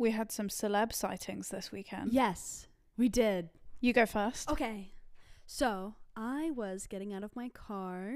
We had some celeb sightings this weekend. Yes, we did. You go first. Okay. So I was getting out of my car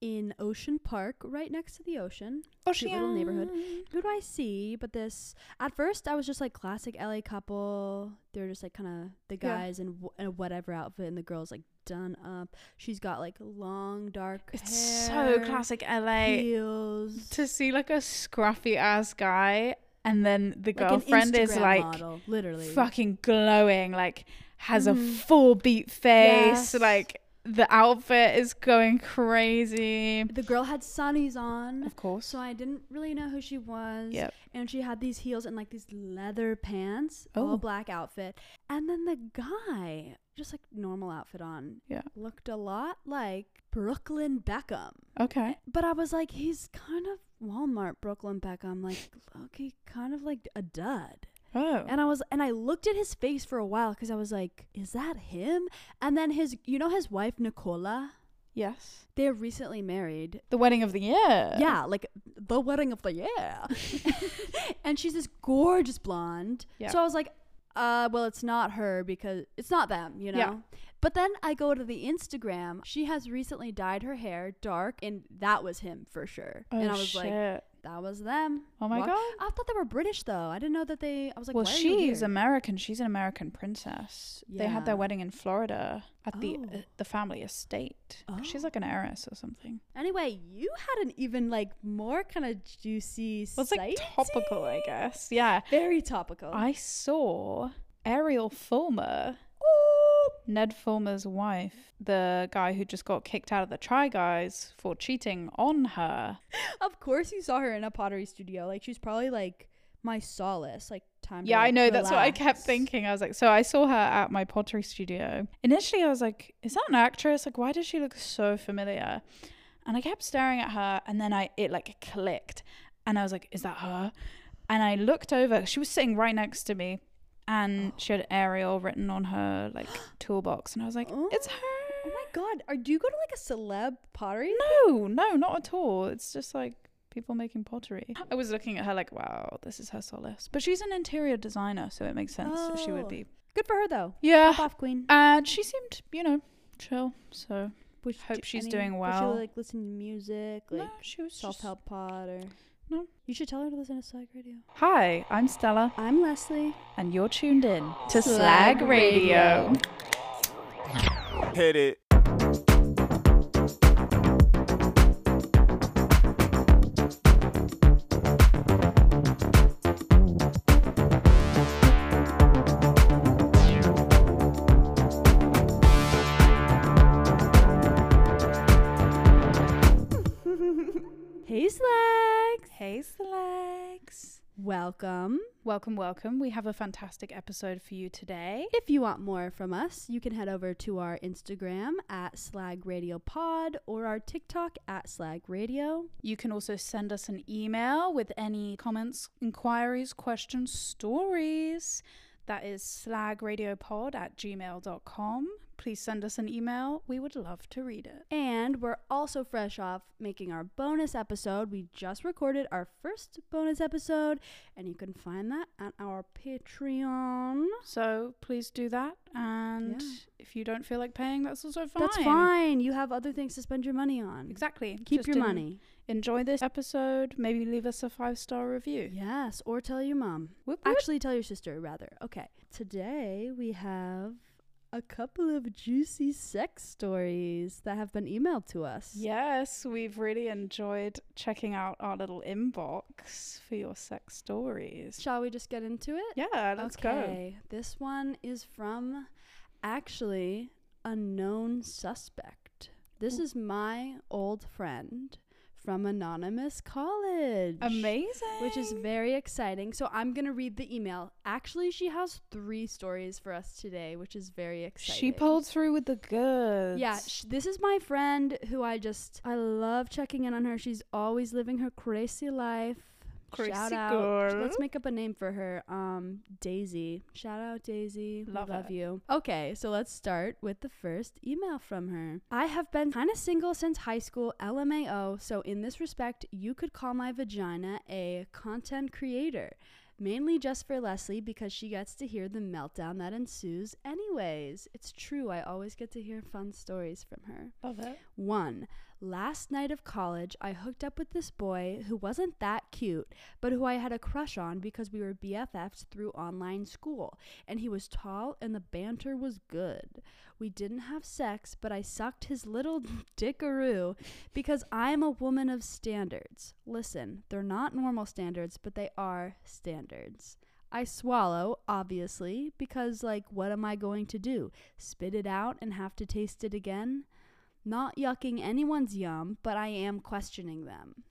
in Ocean Park, right next to the ocean. Cute little neighborhood. Who do I see? But this, at first, I was just like classic LA couple. They're just like kind of the Yeah. guys in, w- in a whatever outfit, and the girl's like done up. She's got like long dark It's hair. so classic LA Heels. to see like a scruffy ass guy and then the Like girlfriend is like model, literally. fucking glowing, like has a Mhm. full beat face, Yes. like the outfit is going crazy. The girl had sunnies on. Of course. So I didn't really know who she was. Yep. And she had these heels and like these leather pants, Oh. all black outfit. And then the guy, just like normal outfit on, Yeah. looked a lot like Brooklyn Beckham. Okay. But I was like, he's kind of Walmart Brooklyn Beckham, like okay, kind of like a dud. Oh. And I was, and I looked at his face for a while because I was like, is that him? And then his, you know, his wife Nicola. yes. They're recently married. The wedding of the year. Yeah, like the wedding of the year. and she's this gorgeous blonde. Yeah. So I was like, uh, well, it's not her because it's not them, you know? Yeah. But then I go to the Instagram. She has recently dyed her hair dark, and that was him for sure. Oh and I was shit. like, that was them. oh my god. I thought they were British though. I didn't know that they. I was like, well, why are you she's? American. She's an American princess. They had their wedding in Florida at the Oh. uh, the family estate. She's Oh. like an heiress or something. Anyway, you had an even like more kind of juicy. Well, it's like topical, I guess. Yeah. Very topical. I saw Ariel Fulmer, Ned Fulmer's wife, the guy who just got kicked out of the Try Guys for cheating on her. Of course, you saw her in a pottery studio. Like she's probably like my solace. Like time. Yeah, I know. That's what I kept thinking. I was like, so I saw her at my pottery studio. Initially, I was like, is that an actress? Like, why does she look so familiar? And I kept staring at her, and then I it like clicked, and I was like, is that her? And I looked over. She was sitting right next to me, and she had Ariel written on her like toolbox, and I was like, it's oh. her. Oh my god! Are do you go to like a celeb pottery? No, no, not at all. It's just like people making pottery. Oh. I was looking at her like, wow, this is her solace. But she's an interior designer, so it makes sense that she would Oh. be. Good for her though. Yeah. Pop off, queen. And she seemed, you know, chill. So Was Hope do she's any- doing Was she well. like listening to music, like no, she was self help pod, or No. You should tell her to listen to Slag Radio. Hi, I'm Stella, I'm Leslie. and you're tuned in to Slag Slag Radio. Hit it. Welcome. Welcome, welcome. We have a fantastic episode for you today. If you want more from us, you can head over to our Instagram at Slag Radio Pod or our TikTok at Slag Radio. You can also send us an email with any comments, inquiries, questions, stories. That is slagradiopod at gmail.com. Please send us an email. We would love to read it. And we're also fresh off making our bonus episode. We just recorded our first bonus episode, and you can find that at our Patreon. So please do that. And Yeah. if you don't feel like paying, that's also fine. That's fine. You have other things to spend your money on. Exactly. Keep Just your en- money. Enjoy this episode. Maybe leave us a five star review. Yes, or tell your mom. Whoop, whoop. Actually, tell your sister, rather. Okay. Today we have a couple of juicy sex stories that have been emailed to us. Yes, we've really enjoyed checking out our little inbox for your sex stories. Shall we just get into it? Yeah, let's go. okay. This one is from actually a known suspect. This is my old friend from Anonymous College. Amazing. Which is very exciting. So I'm going to read the email. Actually, she has three stories for us today, which is very exciting. She pulled through with the goods. Yeah, sh- this is my friend who I just I love checking in on her. She's always living her crazy life. Crazy Shout out. girl. Let's make up a name for her. Um Daisy. Shout out Daisy. Love love you. Okay, so let's start with the first email from her. I have been kind of single since high school, LMAO, so in this respect, you could call my vagina a content creator. mainly just for Leslie because she gets to hear the meltdown that ensues, anyways. It's true, I always get to hear fun stories from her. Love it. One, last night of college, I hooked up with this boy who wasn't that cute, but who I had a crush on because we were BFFs through online school. And he was tall and the banter was good. We didn't have sex, but I sucked his little dickaroo because I'm a woman of standards. Listen, they're not normal standards, but they are standards. I swallow, obviously, because, like, what am I going to do? Spit it out and have to taste it again? Not yucking anyone's yum, but I am questioning them.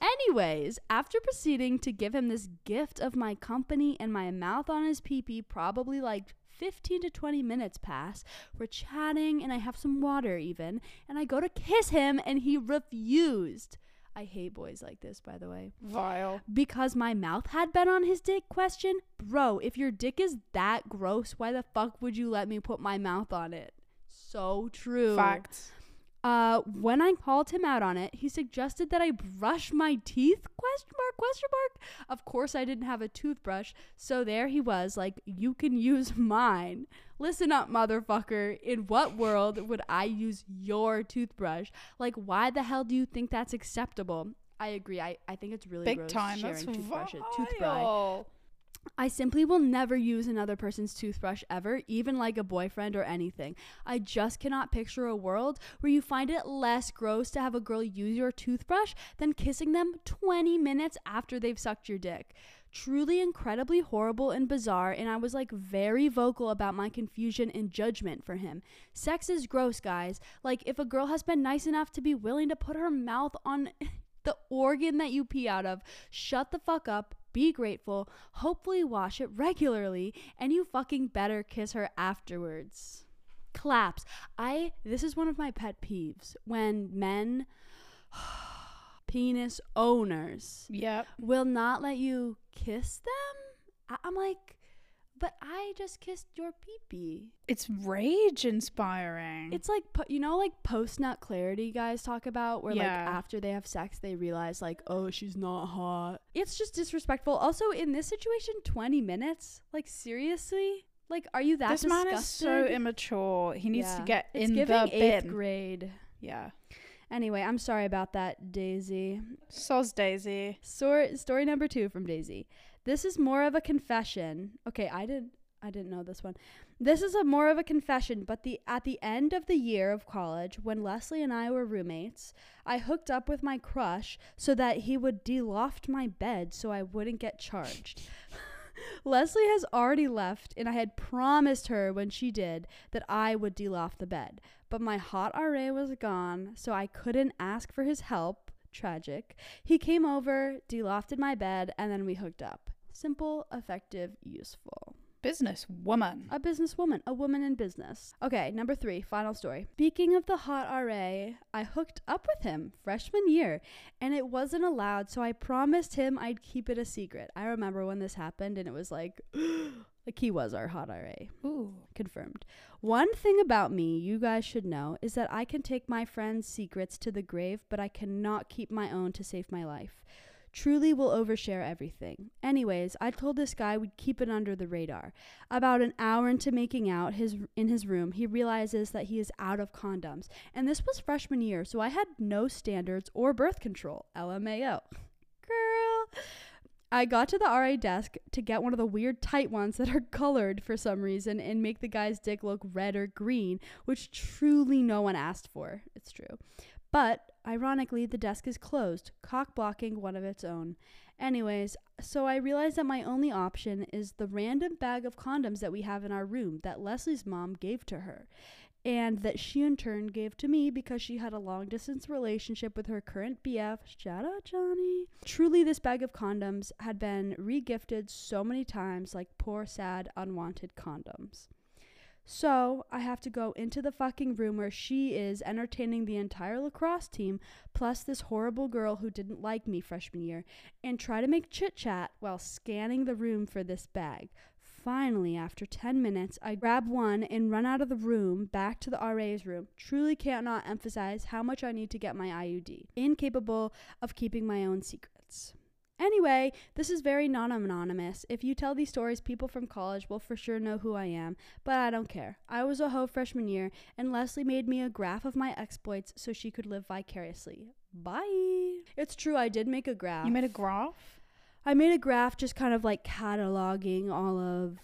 Anyways, after proceeding to give him this gift of my company and my mouth on his peepee, probably like 15 to 20 minutes pass. We're chatting and I have some water even, and I go to kiss him and he refused. I hate boys like this, by the way. Vile. Because my mouth had been on his dick question? Bro, if your dick is that gross, why the fuck would you let me put my mouth on it? So true. Facts. Uh, when I called him out on it, he suggested that I brush my teeth? Question mark? Question mark? Of course, I didn't have a toothbrush, so there he was, like, you can use mine. Listen up, motherfucker. In what world would I use your toothbrush? Like, why the hell do you think that's acceptable? I agree. I, I think it's really Big gross time. sharing That's toothbrushes. vile. Toothbrush. I simply will never use another person's toothbrush ever, even like a boyfriend or anything. I just cannot picture a world where you find it less gross to have a girl use your toothbrush than kissing them 20 minutes after they've sucked your dick. Truly incredibly horrible and bizarre, and I was like very vocal about my confusion and judgment for him. Sex is gross, guys. Like, if a girl has been nice enough to be willing to put her mouth on the organ that you pee out of, shut the fuck up, be grateful, hopefully wash it regularly, and you fucking better kiss her afterwards. Claps. I this is one of my pet peeves when men penis owners Yep. will not let you kiss them. I- I'm like, but I just kissed your peepee. It's rage inspiring. It's like you know, like post nut clarity guys talk about, where like after they have sex, they realize like, oh, she's not hot. It's just disrespectful. Also, in this situation, twenty minutes. Like seriously, like are you that this man is so immature. He needs to Yeah. get it's in giving the eighth bin. grade. Yeah. Anyway, I'm sorry about that, Daisy. Soz Daisy. Story story number two from Daisy. This is more of a confession. Okay, I did I didn't know this one. This is a more of a confession, but the at the end of the year of college, when Leslie and I were roommates, I hooked up with my crush so that he would deloft my bed so I wouldn't get charged. Leslie has already left, and I had promised her when she did that I would deloft the bed. But my hot RA was gone, so I couldn't ask for his help. Tragic. He came over, delofted my bed, and then we hooked up. Simple, effective, useful. Business woman. A businesswoman, a woman in business. Okay, number three, final story. Speaking of the hot RA, I hooked up with him freshman year, and it wasn't allowed, so I promised him I'd keep it a secret. I remember when this happened, and it was like, like he was our hot RA. Ooh. Confirmed. One thing about me you guys should know is that I can take my friends' secrets to the grave, but I cannot keep my own to save my life. Truly will overshare everything. Anyways, I told this guy we'd keep it under the radar. About an hour into making out his in his room, he realizes that he is out of condoms. And this was freshman year, so I had no standards or birth control. LMAO. Girl. I got to the RA desk to get one of the weird tight ones that are colored for some reason and make the guy's dick look red or green, which truly no one asked for. It's true. But ironically, the desk is closed, cock blocking one of its own. Anyways, so I realized that my only option is the random bag of condoms that we have in our room that Leslie's mom gave to her. And that she in turn gave to me because she had a long distance relationship with her current BF. Shout out, Johnny. Truly, this bag of condoms had been regifted so many times, like poor, sad, unwanted condoms. So I have to go into the fucking room where she is entertaining the entire lacrosse team, plus this horrible girl who didn't like me freshman year, and try to make chit chat while scanning the room for this bag. Finally, after 10 minutes, I grab one and run out of the room back to the RA's room. Truly cannot emphasize how much I need to get my IUD. Incapable of keeping my own secrets. Anyway, this is very non anonymous. If you tell these stories, people from college will for sure know who I am, but I don't care. I was a hoe freshman year, and Leslie made me a graph of my exploits so she could live vicariously. Bye. It's true, I did make a graph. You made a graph? I made a graph just kind of like cataloging all of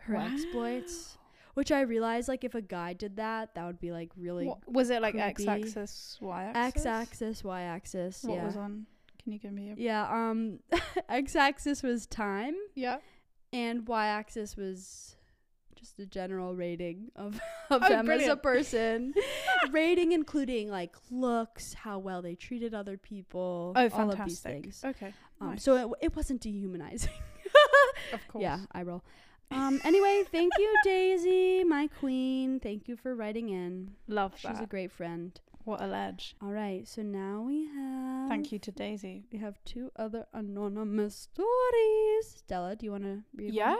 her Wow. exploits. Which I realized, like, if a guy did that, that would be like really What, was it like x-axis, y axis? x axis, y axis. What yeah. was on? Can you give me a. Yeah, um, x axis was time, Yeah. and y axis was just a general rating of, of Oh, them as a brilliant. person. rating including like looks, how well they treated other people, Oh, all of these fantastic. things. Okay. Um, nice. So it, it wasn't dehumanizing. of course. Yeah, I roll. Um, anyway, thank you, Daisy, my queen. Thank you for writing in. Love She's that. a great friend. What a ledge. All right, so now we have. Thank you to Daisy. We have two other anonymous stories. Stella, do you want to read? one?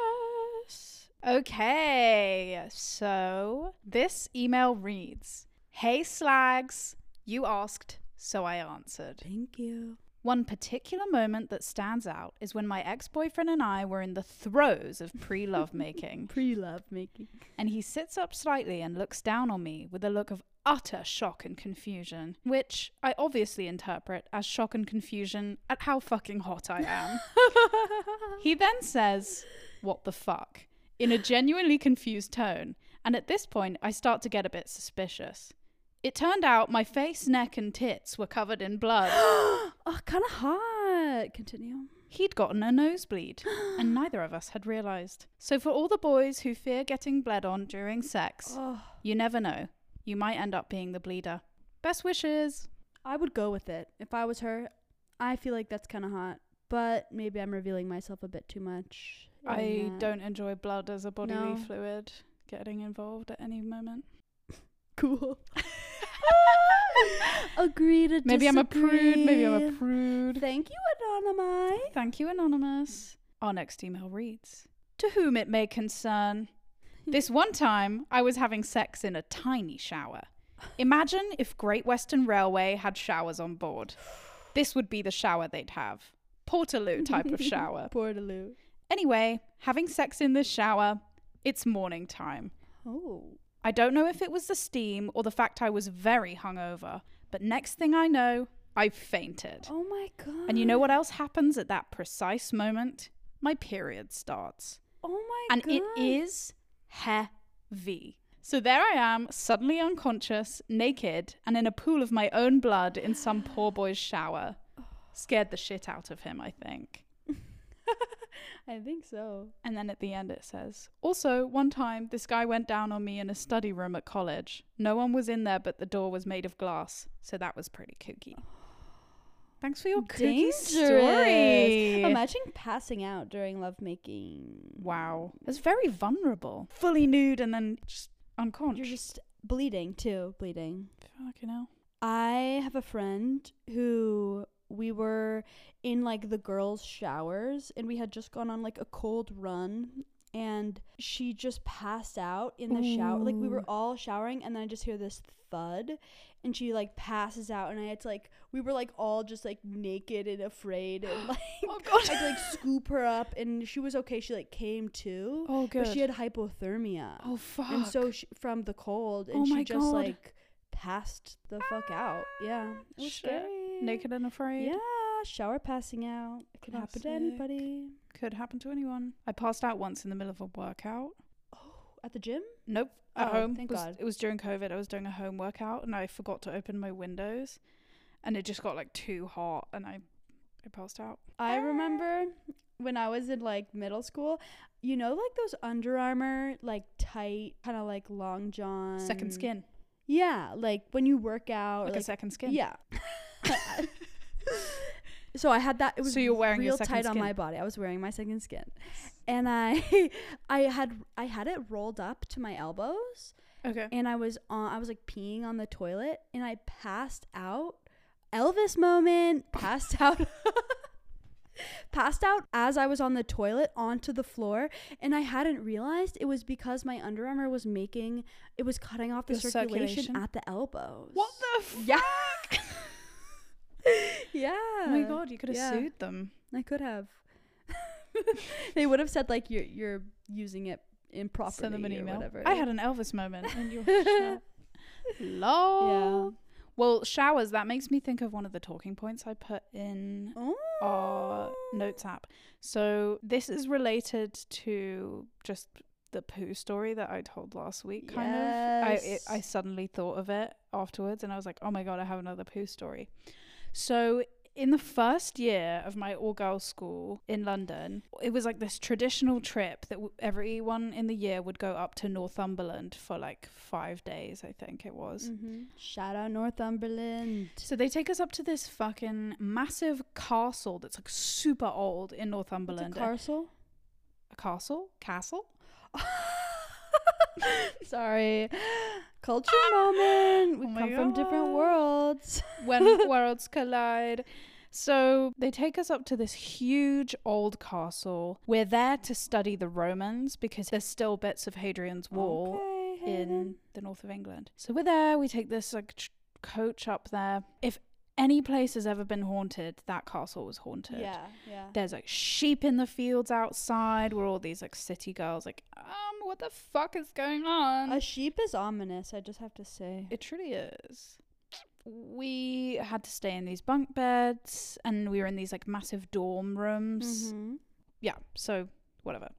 Yes. Okay. So this email reads Hey, slags. You asked, so I answered. Thank you. One particular moment that stands out is when my ex boyfriend and I were in the throes of pre love making, Pre love making. and he sits up slightly and looks down on me with a look of utter shock and confusion, which I obviously interpret as shock and confusion at how fucking hot I am. He then says, What the fuck? in a genuinely confused tone, and at this point I start to get a bit suspicious. It turned out my face, neck, and tits were covered in blood. oh, kind of hot. Continue. He'd gotten a nosebleed, and neither of us had realized. So, for all the boys who fear getting bled on during sex, Oh, you never know. You might end up being the bleeder. Best wishes. I would go with it if I was her. I feel like that's kind of hot, but maybe I'm revealing myself a bit too much. I don't enjoy blood as a bodily No. fluid getting involved at any moment. Cool. Agree to Maybe I'm a prude. Maybe I'm a prude. Thank you, Anonymous. Thank you, Anonymous. Our next email reads To whom it may concern. This one time, I was having sex in a tiny shower. Imagine if Great Western Railway had showers on board. This would be the shower they'd have. Portaloo type of shower. Portaloo. Anyway, having sex in this shower, it's morning time. Oh. I don't know if it was the steam or the fact I was very hungover, but next thing I know, I fainted. Oh my god. And you know what else happens at that precise moment? My period starts. Oh my And god. And it is heavy. So there I am, suddenly unconscious, naked, and in a pool of my own blood in some poor boy's shower. Scared the shit out of him, I think. I think so. And then at the end it says, Also, one time this guy went down on me in a study room at college. No one was in there, but the door was made of glass. So that was pretty kooky. Thanks for your kooky story. Imagine passing out during lovemaking. Wow. It's very vulnerable. Fully nude and then just unconscious. You're just bleeding too, bleeding. Fucking hell. I have a friend who we were in like the girls' showers and we had just gone on like a cold run and she just passed out in the shower. Like we were all showering and then I just hear this thud and she like passes out and I had to like we were like all just like naked and afraid and like Oh. I had to like scoop her up and she was okay. She like came to. Oh, good. But she had hypothermia. oh, fuck. And so she, from the cold, and Oh she just God. like passed the fuck out. Yeah, it was Shit. scary. Naked and afraid. Yeah, shower passing out. It can happen to anybody. Could happen to anyone. I passed out once in the middle of a workout. Oh, at the gym? Nope. At Oh, home. thank Was- God. It was during COVID. I was doing a home workout and I forgot to open my windows. And it just got like too hot and I, I passed out. I ah. remember when I was in like middle school. You know, like those Under Armour, like tight, kind of like long john. Second skin. Yeah, like when you work out. Like, like a second skin. Yeah. so I had that. It was So you're wearing real tight on my body. I was wearing my second skin, and I, I had I had it rolled up to my elbows, Okay. and I was on. I was like peeing on the toilet, and I passed out. Elvis moment. Passed out. passed out as I was on the toilet onto the floor, and I hadn't realized it was because my Under Armour was making it was cutting off the The circulation, circulation? at the elbows. What the fuck? Yeah. yeah. Oh my god, you could have Yeah. sued them. I could have. they would have said like you're you're using it improperly Send them an or email. whatever. I had an Elvis moment. And you were Lol. Well, showers, that makes me think of one of the talking points I put in Oh. our notes app. So this is related to just the poo story that I told last week. Kind of, I it, I suddenly thought of it afterwards, and I was like, oh my god, I have another poo story. So in the first year of my all girls school in London, it was like this traditional trip that w- everyone in the year would go up to Northumberland for like five days. I think it was. Mhm. Shout out Northumberland. So they take us up to this fucking massive castle that's like super old in Northumberland. castle. a castle? Castle? Sorry. Culture moment. We Oh come from different worlds. When worlds collide. So they take us up to this huge old castle. We're there to study the Romans because there's still bits of Hadrian's Wall Okay, in the north of England. So we're there. We take this like coach up there. If any place has ever been haunted, that castle was haunted. Yeah, yeah. There's like sheep in the fields outside. Where all these like city girls like, um, what the fuck is going on? A sheep is ominous, I just have to say. It truly is. We had to stay in these bunk beds, and we were in these like massive dorm rooms. Mhm. Yeah, so whatever.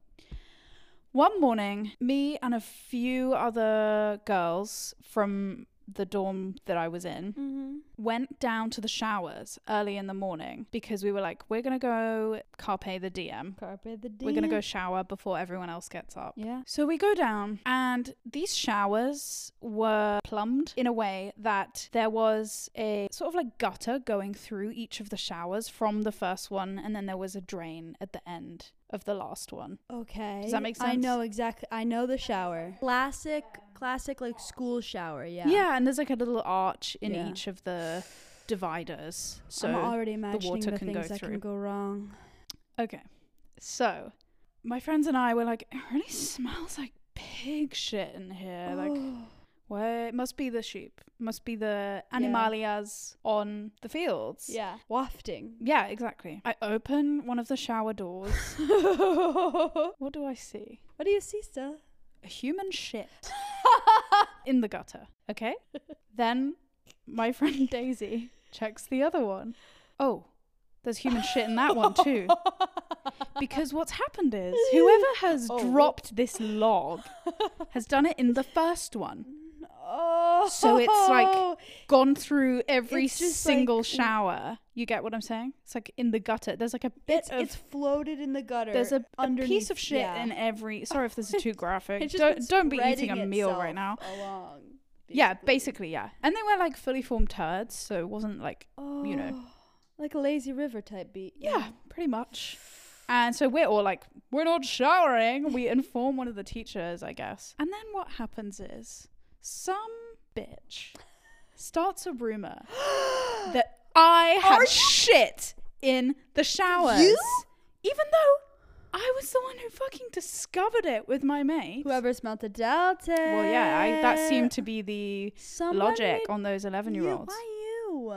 One morning, me and a few other girls from the dorm that I was in Mhm. went down to the showers early in the morning because we were like, we're gonna go carpe the DM. Carpe the diem. We're gonna go shower before everyone else gets up. Yeah. So we go down, and these showers were plumbed in a way that there was a sort of like gutter going through each of the showers from the first one, and then there was a drain at the end of the last one. Okay. Does that make sense? I know exactly. I know the shower. Classic, classic like school shower. Yeah. Yeah, and there's like a little arch in Yeah. each of the dividers. So I'm already imagining water the can things go that through. can go wrong. Okay. So, my friends and I were like, it really smells like pig shit in here. Like, oh. where it must be the sheep, must be the animalias on the fields. yeah, wafting. Yeah, exactly. I open one of the shower doors. what what do I see? What do you see, sir? A human shit in the gutter. Okay. then my friend Daisy checks the other one. Oh, there's human shit in that one too. Because what's happened is whoever has Oh. dropped this log has done it in the first one. Oh. So it's like gone through every single like- shower. You get what I'm saying? It's like in the gutter. There's like a bit it's, of it's floated in the gutter. there's a, a piece of shit yeah. in every. Sorry if this is too graphic. Don't don't be eating a meal right now. Along. Yeah, basically, yeah. And they were like fully formed turds, so it wasn't like Oh, you know. Oh, like a lazy river type beat. yeah, pretty much. And so we're all like, we're not showering. We inform one of the teachers, I guess. And then what happens is some bitch starts a rumor that I had shit in the showers. You? Even though I was the one who fucking discovered it with my mate. Whoever smelt the delta. Well, yeah, I, that seemed to be the Someone logic made on those 11 year you- olds. Why you?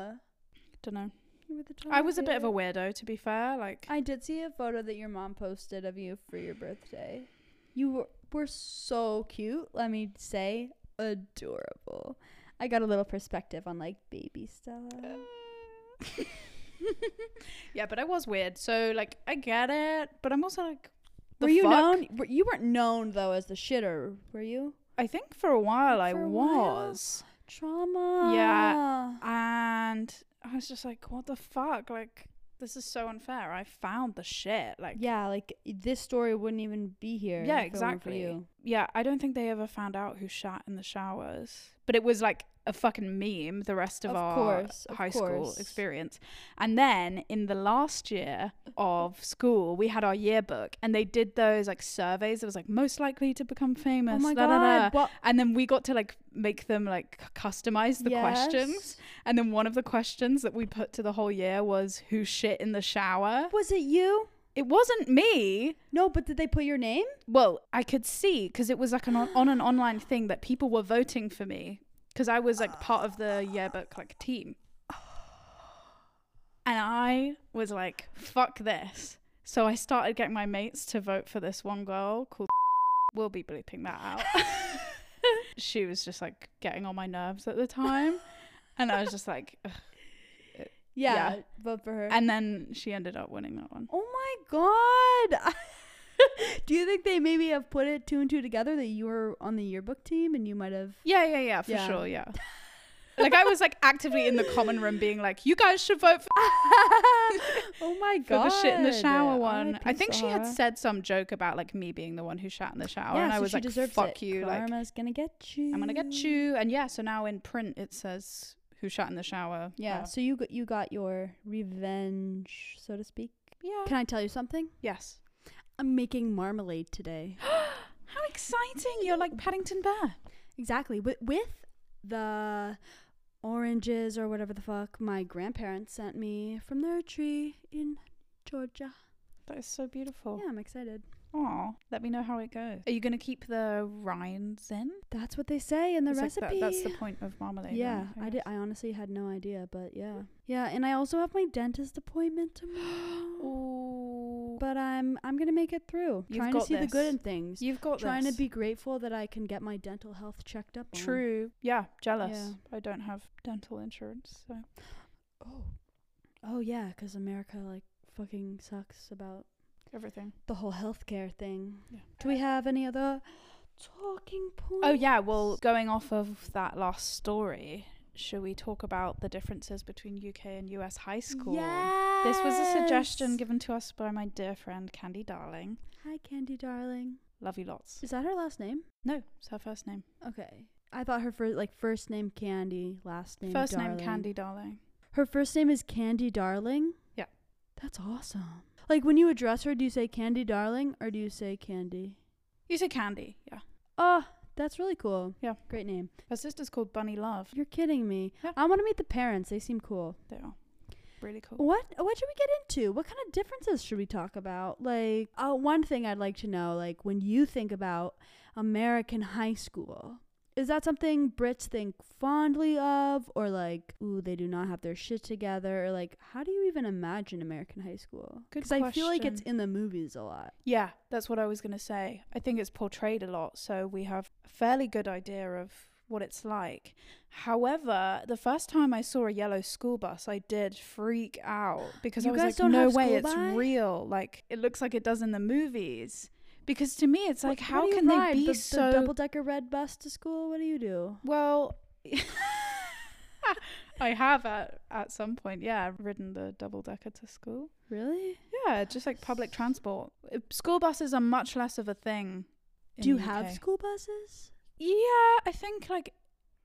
Don't know. You were the I was a bit of a weirdo, to be fair. Like, I did see a photo that your mom posted of you for your birthday. You were, were so cute. Let me say, adorable. I got a little perspective on like baby Stella. yeah, but I was weird. So, like, I get it, but I'm also like, the were you fuck? known? Were, you weren't known though as the shitter, were you? I think for a while I For a while? was. Trauma. Yeah. And I was just like, what the fuck? Like, this is so unfair. I found the shit. Like, Yeah, like this story wouldn't even be here. Yeah, exactly. yeah, I don't think they ever found out who shat in the showers. But it was like a fucking meme the rest of, Of our course, of high school experience. And then in the last year of school, we had our yearbook and they did those like surveys. It was like most likely to become famous. Oh my da, da, da. god! And then we got to like make them like customize the questions. And then one of the questions that we put to the whole year was who shit in the shower. Was it you? It wasn't me. No, but did they put your name? Well, I could see because it was like an on, on an online thing that people were voting for me because I was like ah. part of the yearbook like team. And I was like, fuck this. So I started getting my mates to vote for this one girl called. We'll be bleeping that out. she was just like getting on my nerves at the time. And I was just like. Yeah, Yeah. vote for her. and then she ended up winning that one. oh my god. Do you think they maybe have put it two and two together that you were on the yearbook team and you might have Yeah, yeah, yeah, for Yeah. sure, yeah. like I was like actively in the common room being like, you guys should vote for, Oh my for god. the shit in the shower one. R.I.P. I think she had said some joke about like me being the one who shat in the shower, yeah, and I was like, fuck it. you, like Karma's gonna get you. I'm gonna get you. And yeah, so now in print it says who shat in the shower. Yeah, Uh, so you got you got your revenge, so to speak. yeah. Can I tell you something? Yes. I'm making marmalade today. How exciting! You're like Paddington Bear. Exactly. With with the oranges or whatever the fuck my grandparents sent me from their tree in Georgia. That is so beautiful. Yeah, I'm excited. Aw, let me know how it goes. Are you gonna keep the rinds in? That's what they say in the It's like recipe. that- that's the point of marmalade. yeah, right? I did. I honestly had no idea, but yeah, yeah. And I also have my dentist appointment tomorrow. Ooh, but I'm I'm gonna make it through. You've trying to see the good in things. you've got trying this. to be grateful that I can get my dental health checked up. on. true. Yeah, jealous. Yeah. I don't have dental insurance, so Oh, oh yeah, 'cause America like fucking sucks about everything. the whole healthcare thing. Yeah. Do we have any other talking points? Oh yeah, well, going off of that last story, should we talk about the differences between UK and US high school? Yeah. This was a suggestion given to us by my dear friend Candy Darling. Hi, Candy darling. Love you lots. Is that her last name? No, it's her first name. Okay. I thought her first like first name Candy, last name first Darling. name Candy Darling. Her first name is Candy Darling. Yeah. That's awesome. Like when you address her, do you say Candy Darling or do you say Candy? You say Candy, yeah. Oh, that's really cool. Yeah. Great name. Her sister's called Bunny Love. You're kidding me. Yeah. I want to meet the parents. They seem cool. They are really cool. What what should we get into? What kind of differences should we talk about? Like, uh, one thing I'd like to know, like when you think about American high school, is that something Brits think fondly of, or like, ooh, they do not have their shit together, or like, how do you even imagine American high school? Because I feel like it's in the movies a lot. Yeah, that's what I was going to say. I think it's portrayed a lot, so we have a fairly good idea of what it's like. However, the first time I saw a yellow school bus, I did freak out because You I was like, no way, it's by?" real. Like, it looks like it does in the movies. Because to me, it's like, what how you can they be the, so. double decker red bus to school? What do you do? well, I have at, at some point, yeah, ridden the double decker to school. Really? Yeah, just like public transport. School buses are much less of a thing. do you have school buses? Yeah, I think like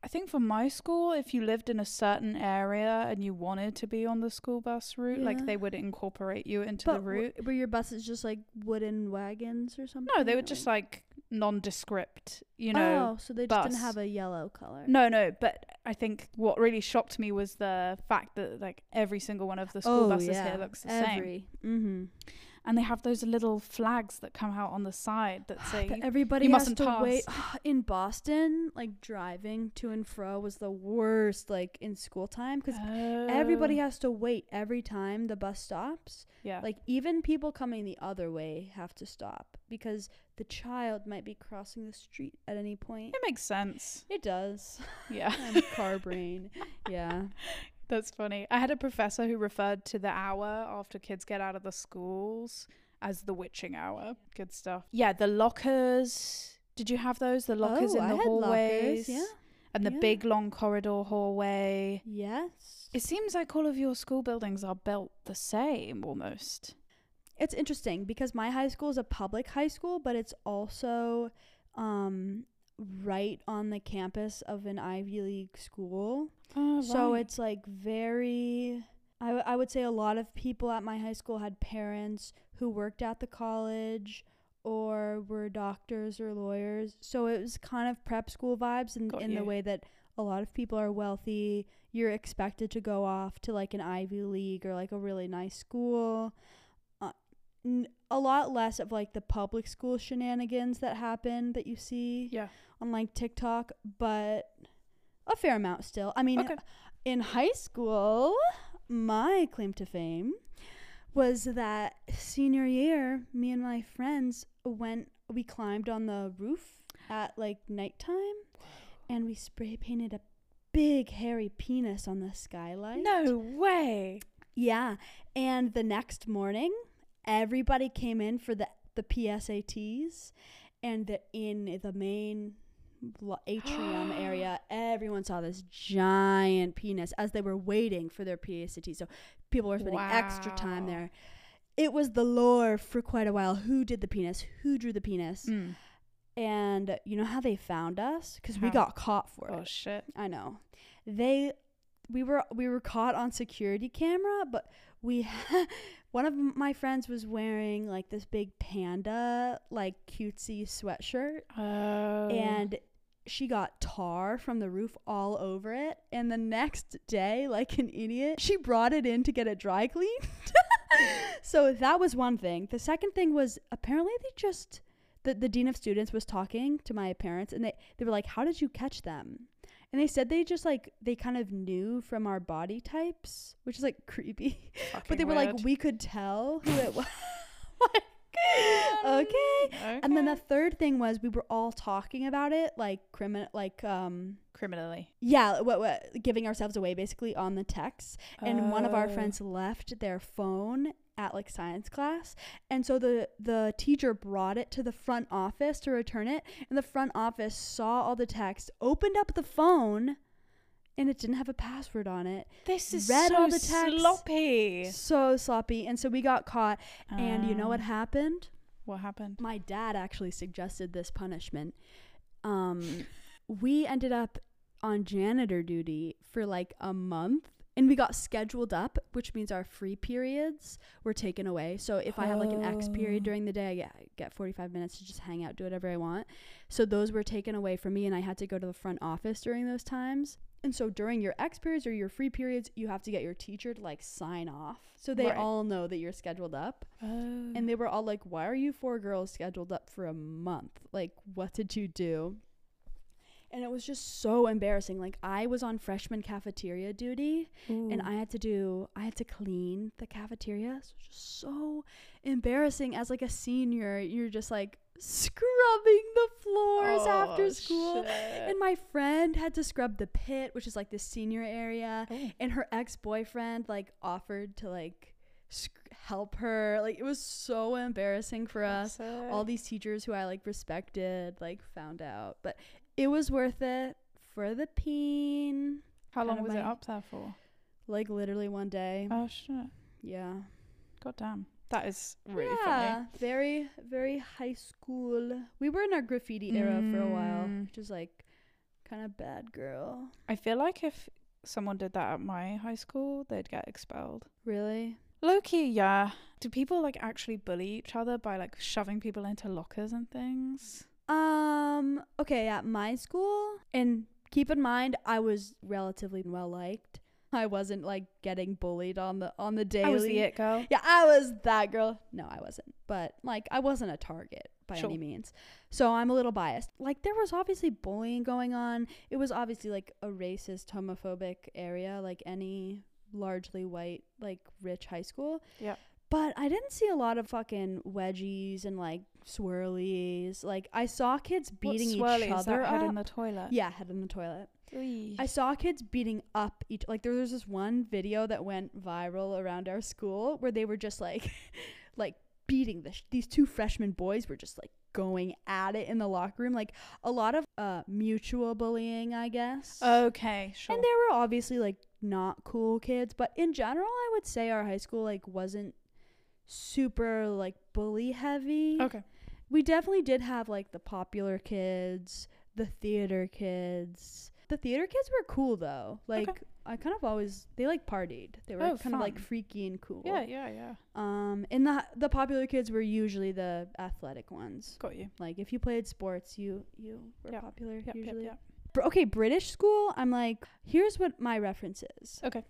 I think for my school, if you lived in a certain area and you wanted to be on the school bus route, Yeah. like they would incorporate you into But the w- route. were your buses just like wooden wagons or something? No, they were just like nondescript, you know. oh, so they just didn't have a yellow color. No, no, but I think what really shocked me was the fact that like every single one of the school buses here looks the same. Oh, Every. Mm-hmm. And they have those little flags that come out on the side that say That everybody you has mustn't to wait. In Boston, like driving to and fro was the worst. Like in school time, because everybody Oh, has to wait every time the bus stops. yeah. Like even people coming the other way have to stop because the child might be crossing the street at any point. it makes sense. It does. Yeah. Car brain. Yeah. That's funny. I had a professor who referred to the hour after kids get out of the schools as the witching hour. Good stuff. Yeah, the lockers. Did you have those? The lockers oh, in I the had hallways. lockers. Yeah. And the yeah. big long corridor hallway. Yes. It seems like all of your school buildings are built the same almost. It's interesting because my high school is a public high school, but it's also um, right on the campus of an Ivy League school. Oh, So it's like very. I, w- I would say a lot of people at my high school had parents who worked at the college or were doctors or lawyers. So it was kind of prep school vibes in, Got in the way that a lot of people are wealthy. You're expected to go off to like an Ivy League or like a really nice school. Uh, n- a lot less of like the public school shenanigans that happen that you see yeah. on like TikTok, but a fair amount still. I mean, Okay. in high school, my claim to fame was that senior year, me and my friends went, we climbed on the roof at like nighttime and we spray painted a big hairy penis on the skylight. No way. Yeah. And the next morning, everybody came in for the, the PSATs and the, in the main atrium area, everyone saw this giant penis as they were waiting for their PSAT. So people were spending wow. extra time there. It was the lore for quite a while. Who did the penis? Who drew the penis? Mm. And you know how they found us? Because we got caught for oh, it. Oh shit! I know. They, we were we were caught on security camera, but we one of my friends was wearing like this big panda like cutesy sweatshirt oh. and she got tar from the roof all over it. And the next day, like an idiot, she brought it in to get it dry cleaned. so that was one thing. The second thing was apparently they just the, the dean of students was talking to my parents and they, they were like, How did you catch them? And they said they just like they kind of knew from our body types, which is like creepy. but they were weird. like, we could tell who it was. okay. okay. And then the third thing was we were all talking about it like criminal like um criminally. Yeah, what, what giving ourselves away basically on the text. And oh. one of our oh. friends left their phone at like science class and so the the teacher brought it to the front office to return it and the front office saw all the text opened up the phone and it didn't have a password on it. This is read so all the text, sloppy. So sloppy. And so we got caught. and you know what ah. happened? What happened? My dad actually suggested this punishment. Um, we ended up on janitor duty for like a month and we got scheduled up, which means our free periods were taken away. So if I have like an X period oh. during the day, I get, get 45 minutes to just hang out, do whatever I want. So those were taken away from me, and I had to go to the front office during those times. And so during your X periods or your free periods, you have to get your teacher to like sign off. So they right. all know that you're scheduled up. Oh. And they oh. were all like, Why are you four girls scheduled up for a month? Like, what did you do? And it was just so embarrassing. Like, I was on freshman cafeteria duty Ooh. and I had to do, I had to clean the cafeteria. So it was just so embarrassing as like a senior. You're just like, scrubbing the floors oh, after school. Shit. And my friend had to scrub the pit, which is like the senior area. Oh. And her ex boyfriend like offered to like help her. Like it was so embarrassing for us. All these teachers who I like respected like found out, but it was worth it for the peen. How long was it up there for? Like literally one day. Oh shit. Yeah. God damn. That is really yeah, funny. Very, very high school. We were in our graffiti era for a while, mm. which is like kind of bad girl. I feel like if someone did that at my high school, they'd get expelled. Really? Low key, yeah. Do people like actually bully each other by like shoving people into lockers and things? Um, okay, at my school, and keep in mind, I was relatively well liked. I wasn't like getting bullied on the on the daily. I was the it girl. Yeah, I was that girl. No, I wasn't. But like I wasn't a target by sure. any means. So I'm a little biased. Like there was obviously bullying going on. It was obviously like a racist, homophobic area like any largely white like rich high school. Yeah. But I didn't see a lot of fucking wedgies and like swirlies. Like I saw kids beating each other. up. Head in the toilet. Yeah, head in the toilet. I saw kids beating up each like there was this one video that went viral around our school where they were just like like beating the sh- these two freshman boys were just like going at it in the locker room like a lot of uh mutual bullying I guess. Okay, sure. And there were obviously like not cool kids, but in general I would say our high school like wasn't super like bully heavy. Okay. We definitely did have like the popular kids, the theater kids, the theater kids were cool though. Like okay. I kind of always they like partied. They were oh, kind fun. of like freaky and cool. Yeah, yeah, yeah. Um, and the the popular kids were usually the athletic ones. Got you. Like if you played sports, you you were yep. popular yep, usually. Yep, okay, British school. I'm like, here's what my reference is. Okay.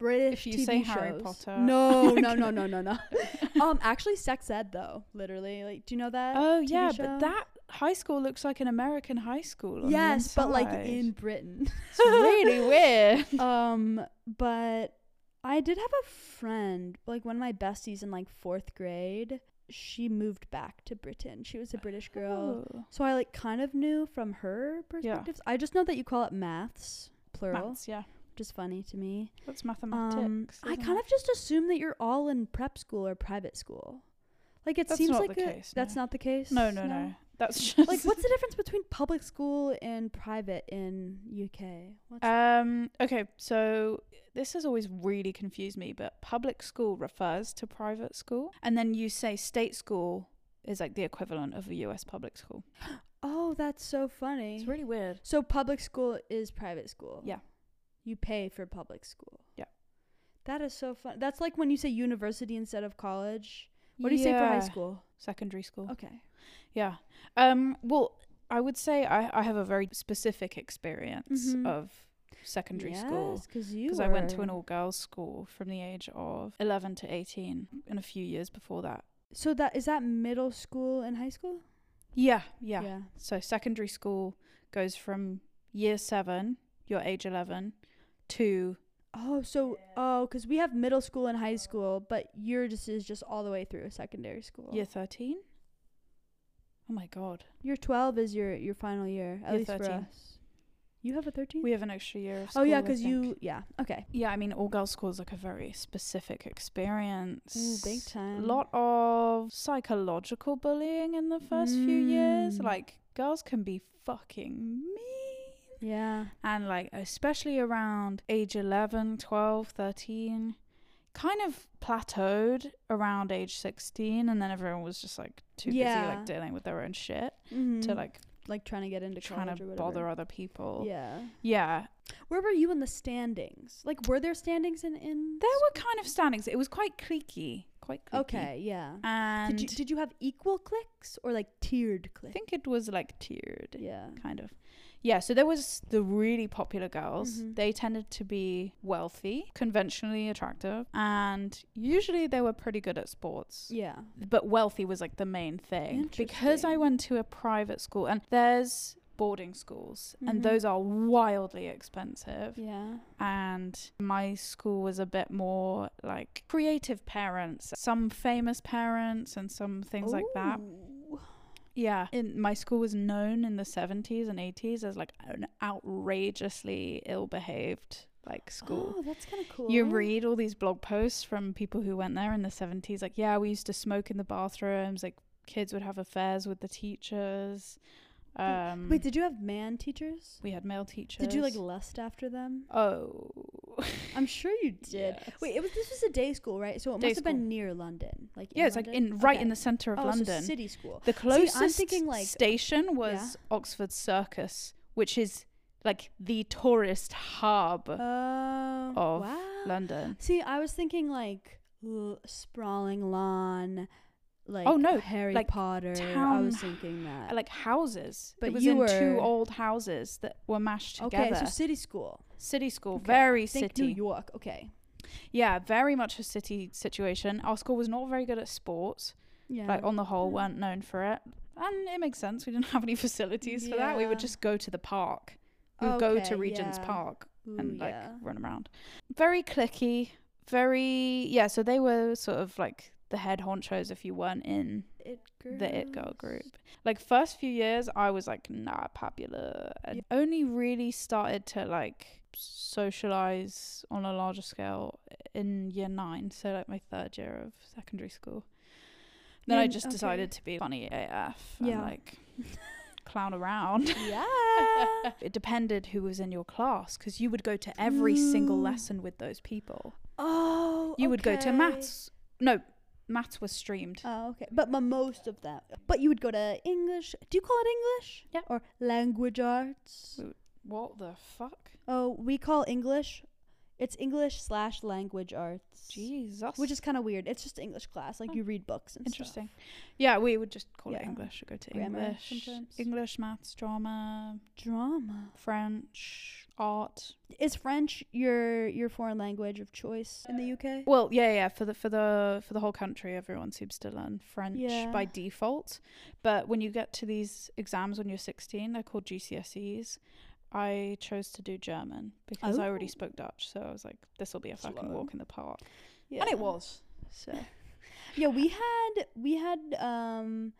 British if you TV say shows. Harry Potter. No, no, no, no, no, no. um, actually, sex ed though. Literally, like, do you know that? Oh TV yeah, show? but that high school looks like an American high school. yes, but like in Britain. it's really weird. Um, but I did have a friend, like one of my besties in like fourth grade. She moved back to Britain. She was a British girl. Oh. So I like kind of knew from her perspectives. I just know that you call it maths, plural, Maths, yeah. Which is funny to me. That's Um, mathematics. I kind it? of just assume that you're all in prep school or private school. Like it That's seems like a- case, that's not the case. No, no, no. That's just like what's the difference between public school and private in UK? What's Um. Okay. So this has always really confused me, but public school refers to private school, and then you say state school is like the equivalent of a U.S. public school. oh, that's so funny. It's really weird. so public school is private school. Yeah. You pay for public school. Yeah. That is so fun. That's like when you say university instead of college. What do you say for high Yeah, school? Secondary school. Okay. Yeah. Um. Well, I would say I I have a very specific experience Mhm. of secondary school because you because I went to an were- all girls school from the age of 11 to 18 and a few years before that. So that is that middle school and high school? Yeah, yeah. So secondary school goes from year 7, your age 11, to Oh, so oh, because we have middle school and high school, but yours is just all the way through a secondary school. year 13. Oh my god. Year twelve is your your final year, at Year least 13. for us. You have a thirteen. We have an extra year of oh yeah, because you yeah okay. Yeah, I mean all girls school is like a very specific experience. Ooh, big time. A lot of psychological bullying in the first few years. Mm. Like girls can be fucking mean. Yeah. and like especially around age 11 12 13 kind of plateaued around age 16 and then everyone was just like too busy like dealing with their own shit Mm-hmm. to like like trying to get into trying to bother other people Yeah. yeah Where were you in the standings? Like, were there standings in in? there were kind of standings it was quite cliquey quite cliquey. Okay. Yeah. and Did you did you have equal clicks or like tiered clicks? i think it was like tiered Yeah. kind of yeah so there was the really popular girls Mhm. they tended to be wealthy conventionally attractive and usually they were pretty good at sports Yeah. but wealthy was like the main thing because i went to a private school and there's boarding schools Mhm. and those are wildly expensive Yeah. and my school was a bit more like creative parents some famous parents and some things like that Ooh. Yeah. In my school was known in the 70s and 80s as like an outrageously ill-behaved like school. Oh, that's kind of cool. You read all these blog posts from people who went there in the 70s like, yeah, we used to smoke in the bathrooms, like kids would have affairs with the teachers. Um Wait, did you have man teachers? we had male teachers. Did you like lust after them? Oh. I'm sure you did. Yes. Wait, it was this was a day school, right? So it Day must have been near London. Like Yeah, it's like in right Okay. in the center of oh, London. So city school. The closest thinking, like- station was Oxford Circus, which is like the tourist hub Oh, of wow. London. See, I was thinking like sprawling lawn, like Oh, no, Harry like Potter. I was thinking that. like houses. But it was you in two old houses that were mashed together. okay, so city school. city school, Okay, very Think city. New York. Okay. Yeah, very much a city situation. Our school was not very good at sports. Yeah. Like on the whole, Yeah. weren't known for it, and it makes sense. We didn't have any facilities for that. We would just go to the park. We would go to Regent's yeah. Park Ooh, and like yeah. run around. Very clicky. Very yeah. So they were sort of like the head honchos if you weren't in it the it girl group. Like first few years, I was like not popular. I only really started to like socialize on a larger scale in year nine, so like my third year of secondary school. Then I just okay. decided to be funny AF and Yeah. like clown around. Yeah. it depended who was in your class because you would go to every single mm. lesson with those people. oh. You would go to maths. No, maths was streamed. Oh, okay. But, but most of them. But you would go to English. Do you call it English? Yeah. Or language arts? What the fuck? Oh, we call English. It's English slash language arts. Jesus. Which is kind of weird. It's just English class. Like Oh, you read books and stuff. Interesting. Yeah, we would just call it Yeah. English. Go to Grammar English, sometimes. English, maths, drama. Drama. French, art. Is French your your foreign language of choice in the UK? Well, yeah, yeah. For the for the for the whole country, everyone seems to learn French Yeah. by default. But when you get to these exams when you're 16, they're called GCSEs, I chose to do German because I already Oh. spoke Dutch. So I was like, this will be a fucking walk in the park. Yeah. And it was. So Yeah, we had we had um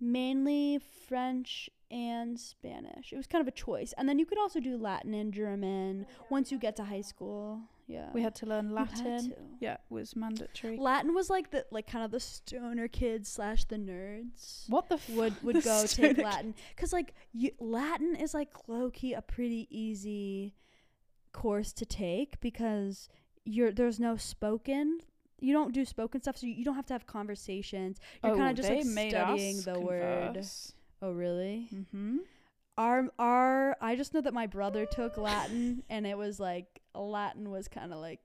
mainly French and Spanish. It was kind of a choice. And then you could also do Latin and German once you get to high school. Yeah. we had to learn Latin. to. Yeah, was mandatory. Latin was like the like kind of the stoner kids slash the nerds What the f- would would the go take Latin because like you, Latin is like low key a pretty easy course to take because you're there's no spoken. You don't do spoken stuff, so you, you don't have to have conversations. You're oh, kind of just like studying the word. Oh, really? Mm-hmm. Our our I just know that my brother took Latin, and it was like Latin was kind of like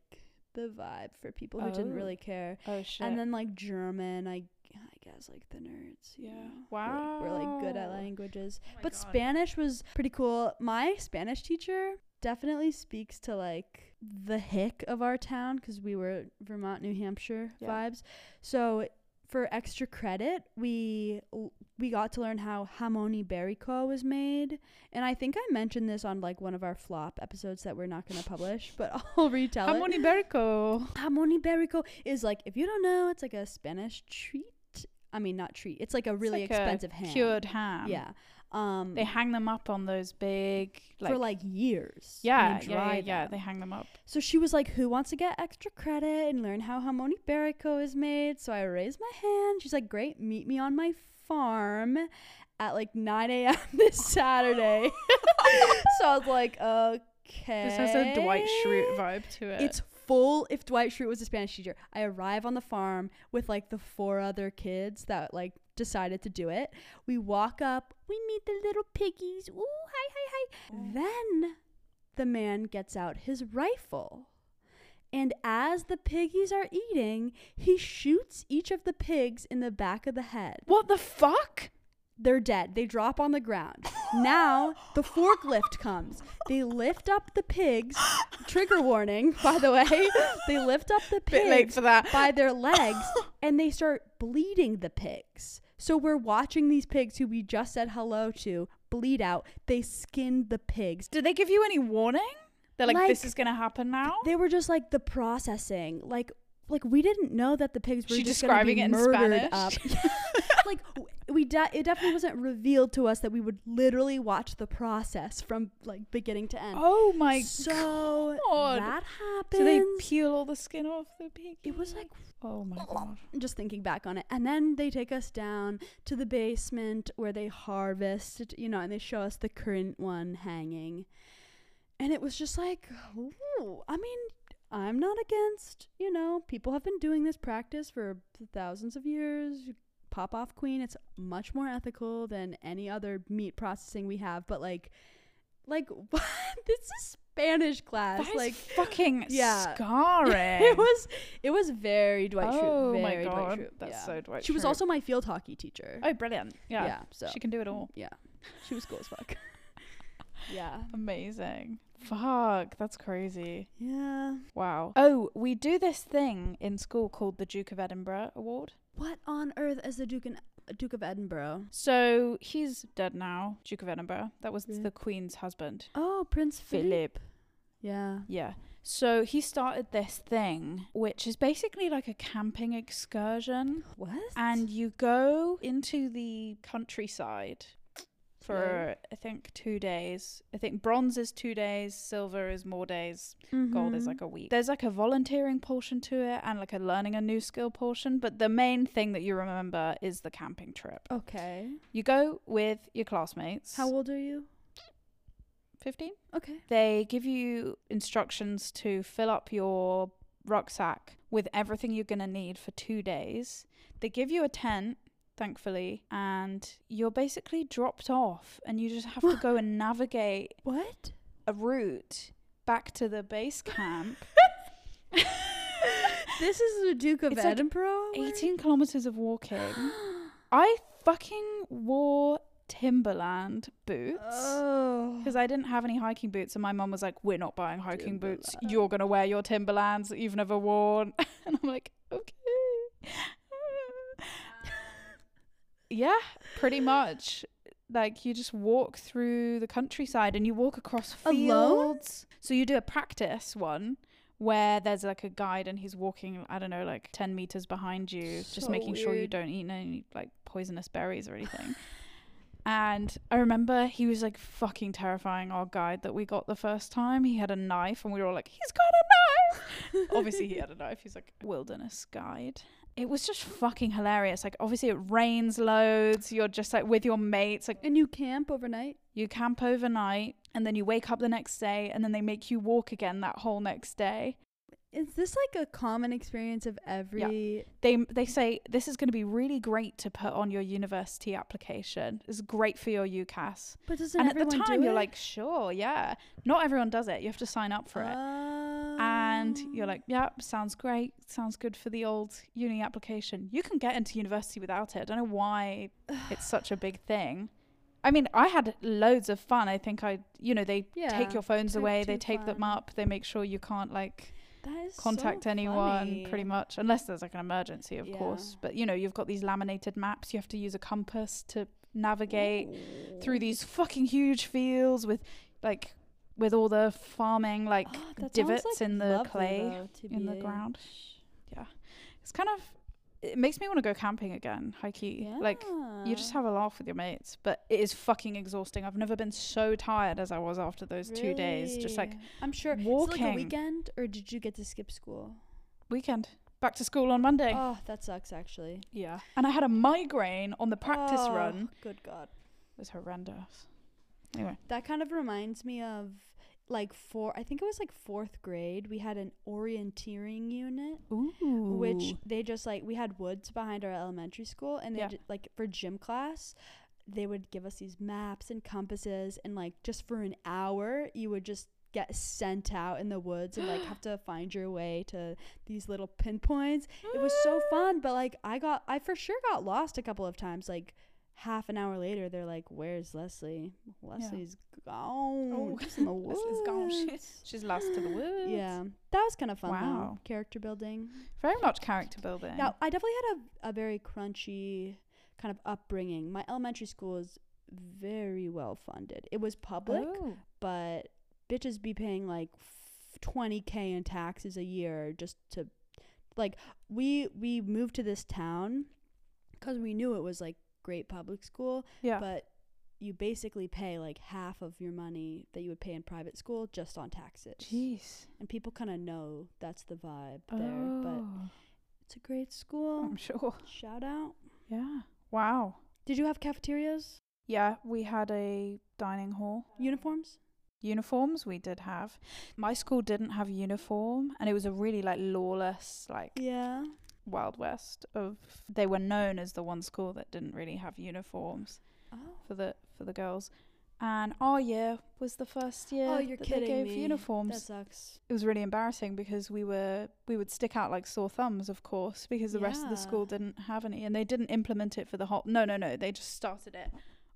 the vibe for people who didn't Oh. really care. Oh shit. And then like German, I I guess like the nerds. you Yeah. know, We're, we're like good at Wow. languages. Oh my but God. Spanish was pretty cool. My Spanish teacher definitely speaks to like the hick of our town because we were Vermont, New Hampshire Yeah. vibes. So for extra credit, we we got to learn how jamon iberico was made, and I think I mentioned this on like one of our flop episodes that we're not going to publish, but I'll retell it. Jamon iberico. Jamon iberico is like if you don't know, it's like a Spanish treat. I mean, not treat. It's like a really like a expensive ham. Cured ham. Yeah. Um, They hang them up on those big like for like years. yeah, yeah, yeah, yeah. They hang them up. So she was like, "Who wants to get extra credit and learn how jamon iberico is made?" So I raised my hand. She's like, "Great, meet me on my farm at like 9 a.m. this Saturday." so I was like, "Okay." This has a Dwight Schrute vibe to it. It's full if Dwight Schrute was a Spanish teacher. I arrive on the farm with like the four other kids that like decided to do it. We walk up, we meet the little piggies. Ooh, hi, hi, hi. Then the man gets out his rifle. And as the piggies are eating, he shoots each of the pigs in the back of the head. what the fuck? They're dead. They drop on the ground. Now the forklift comes. They lift up the pigs. Trigger warning, by the way. They lift up the pigs by their legs and they start bleeding the pigs. So we're watching these pigs who we just said hello to bleed out. They skinned the pigs. Did they give you any warning? They're like, this is gonna happen now. They were just like the processing. Like like we didn't know that the pigs were She just gonna be describing it in murdered Spanish? up. like we de- it definitely wasn't revealed to us that we would literally watch the process from like beginning to end. oh my so God. that happens. So they peel all the skin off the pig. it was like Oh my god. just thinking back on it. And then they take us down to the basement where they harvest, you know, and they show us the current one hanging. And it was just like, ooh, I mean, I'm not against, you know, people have been doing this practice for thousands of years. Pop off queen, it's much more ethical than any other meat processing we have, but like like this is Spanish class. That is like fucking yeah. scarring. it was it was very Dwight Schrute. Oh my very Dwight God, Schrute, that's yeah. so Dwight She was also my field hockey teacher. Oh, brilliant. Yeah. yeah, so She can do it all. yeah, she was cool as fuck. yeah, Amazing. Fuck, that's crazy. yeah. Wow. Oh, we do this thing in school called the Duke of Edinburgh Award. What on earth is the Duke and Duke of Edinburgh? So he's dead now, Duke of Edinburgh. That was Really? the Queen's husband. Oh, Prince Philip. Philip. Yeah. Yeah. So he started this thing, which is basically like a camping excursion. What? And you go into the countryside for, I think, two days. I think bronze is two days, silver is more days, gold is Mhm. like a week. There's like a volunteering portion to it and like a learning a new skill portion. But the main thing that you remember is the camping trip. okay. You go with your classmates. How old are you? 15? Okay. They give you instructions to fill up your rucksack with everything you're going to need for two days. They give you a tent, thankfully, and you're basically dropped off, and you just have to go and navigate What? a route back to the base camp. This is the Duke of It's like Edinburgh. 18 kilometers of walking. I fucking wore Timberland boots. oh. Because I didn't have any hiking boots, and my mum was like, "We're not buying hiking boots. You're gonna wear your Timberlands that you've never worn." and I'm like, "Okay." Yeah, pretty much. Like you just walk through the countryside and you walk across Alone? fields. So you do a practice one where there's like a guide and he's walking, I don't know, like 10 meters behind you, just So making sure you don't eat any like poisonous berries or anything. and I remember he was like fucking terrifying our guide that we got the first time. He had a knife and we were all like, he's got a knife. obviously he had a knife. He's like wilderness guide. It was just fucking hilarious. Like obviously it rains loads. You're just like with your mates. Like And you camp overnight? you camp overnight and then you wake up the next day and then they make you walk again that whole next day. Is this like a common experience of every Yeah. They they say this is going to be really great to put on your university application. It's great for your UCAS. But doesn't and at the time do you're it? like, sure, yeah. Not everyone does it. You have to sign up for it. Oh. And you're like, yeah, sounds great. Sounds good for the old uni application. You can get into university without it. I don't know why it's such a big thing. I mean, I had loads of fun. I think I, you know, they Yeah, take your phones away, they tape them fun. up, they make sure you can't like is so contact anyone funny. pretty much, unless there's like an emergency, of course. But you know, you've got these laminated maps. You have to use a compass to navigate through these fucking huge fields with like with all the farming like Oh, divots like, in the clay though, in the ground. Yeah. It's kind of it makes me want to go camping again, high key. Like you just have a laugh with your mates, but it is fucking exhausting. I've never been so tired as I was after those two days. Just like I'm sure. Walking. like a weekend, or did you get to skip school? weekend. Back to school on Monday. Oh, that sucks. Actually, Yeah. And I had a migraine on the practice Oh, run. Good God, It was horrendous. Anyway. that kind of reminds me of like four. I think it was like fourth grade. We had an orienteering unit. Ooh. which they just like we had woods behind our elementary school and they Yeah. like for gym class they would give us these maps and compasses and like just for an hour you would just get sent out in the woods and like have to find your way to these little pinpoints it was so fun but like i got i for sure got lost a couple of times like half an hour later they're like where's leslie leslie's gone Oh, She's in the woods Leslie's gone. She- She's lost to the woods. yeah that was kind of fun Wow. though character building Very much character building. now, I definitely had a, a very crunchy kind of upbringing. My elementary school is very well funded. It was public, Oh. but bitches be paying like 20k in taxes a year just to like we we moved to this town cuz we knew it was like great public school, Yeah. but you basically pay like half of your money that you would pay in private school just on taxes. Jeez. And people kind of know that's the vibe there, but Oh. it's a great school. I'm sure. Shout out. Yeah. Wow. Did you have cafeterias? Yeah, we had a dining hall. Uniforms? Uniforms we did have. My school didn't have uniform and it was a really like lawless like Yeah. Wild west of they were known as the one school that didn't really have uniforms Oh. for the for the girls. And our year was the first year oh, that they gave me. uniforms. That sucks. it was really embarrassing because we were we would stick out like sore thumbs of course because the rest of the school didn't have any and they didn't implement it for the whole no no no they just started it